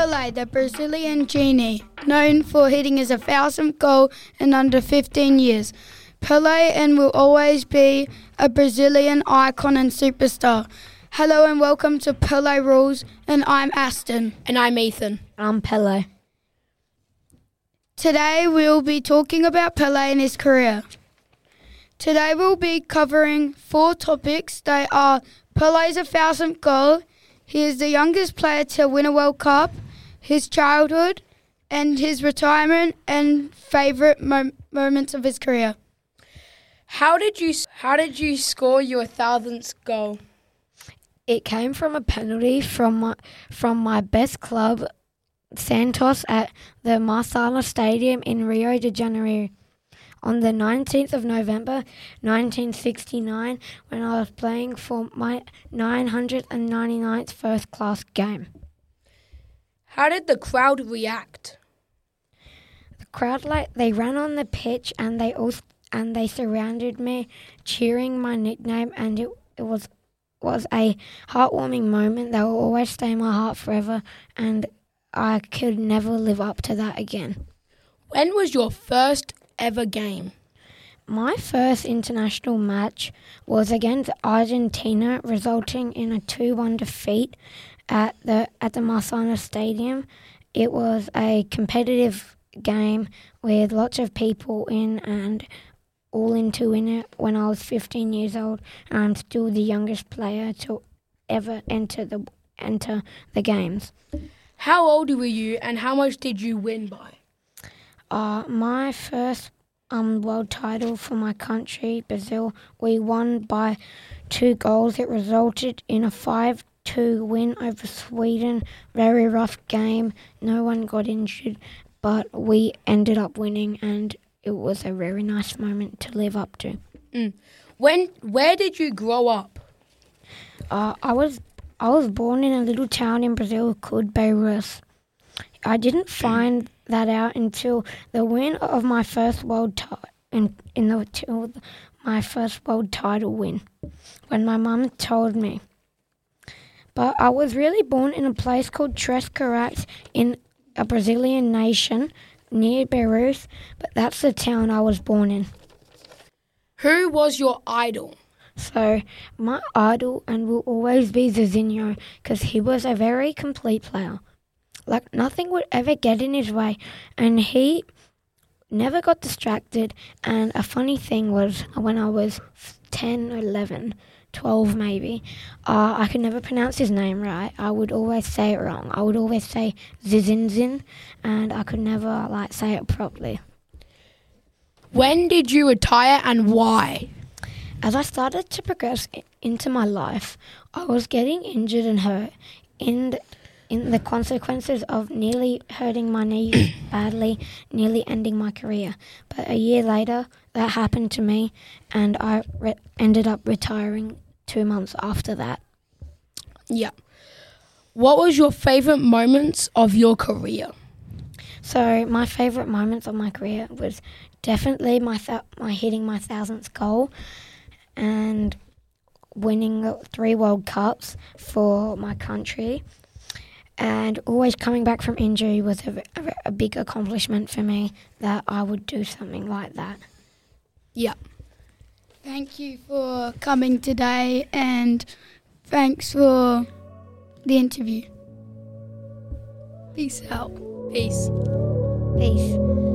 Pele, the Brazilian genie, known for hitting his 1000th goal in under 15 years. Pele and will always be a Brazilian icon and superstar. Hello and welcome to Pele Rules, and I'm Aston. And I'm Ethan. I'm Pele. Today we'll be talking about Pele and his career. Today we'll be covering four topics. They are Pele's 1000th goal, he is the youngest player to win a World Cup, his childhood, and his retirement and favourite mo- moments of his career. How did you How did you score your thousandth goal? It came from a penalty from my, from my best club, Santos, at the Maracana Stadium in Rio de Janeiro on the 19th of November 1969 when I was playing for my 999th first class game. How did the crowd react? The crowd like they ran on the pitch and they all and they surrounded me cheering my nickname and it, it was was a heartwarming moment that will always stay in my heart forever and I could never live up to that again. When was your first ever game? My first international match was against Argentina, resulting in a 2 1 defeat at the, at the Maracana Stadium. It was a competitive game with lots of people in and all into in it when I was 15 years old, and I'm still the youngest player to ever enter the enter the games. How old were you, and how much did you win by? Uh, my first um, world title for my country, Brazil, we won by two goals. It resulted in a 5 2 win over Sweden. Very rough game. No one got injured, but we ended up winning, and it was a very nice moment to live up to. Mm. When, where did you grow up? Uh, I was I was born in a little town in Brazil called Bauru. I didn't find that out until the win of my first world title in, in the my first world title win when my mum told me. But I was really born in a place called Tres Corax in a Brazilian nation near Bauru, but that's the town I was born in. Who was your idol? So my idol and will always be Zizinho because he was a very complete player. Like nothing would ever get in his way, and he never got distracted. And a funny thing was when I was 10, 11, 12 maybe, uh, I could never pronounce his name right. I would always say it wrong. I would always say Zizinzin, and I could never like say it properly. When did you retire and why? As I started to progress into my life, I was getting injured and hurt. In in the consequences of nearly hurting my knee badly, nearly ending my career. But a year later, that happened to me, and I re- ended up retiring two months after that. Yeah. What was your favorite moments of your career? So my favorite moments of my career was definitely my th- my hitting my thousandth goal, and winning three World Cups for my country and always coming back from injury was a, a, a, big accomplishment for me that I would do something like that. Yeah. Thank you for coming today and thanks for the interview. Peace out. Peace. Peace.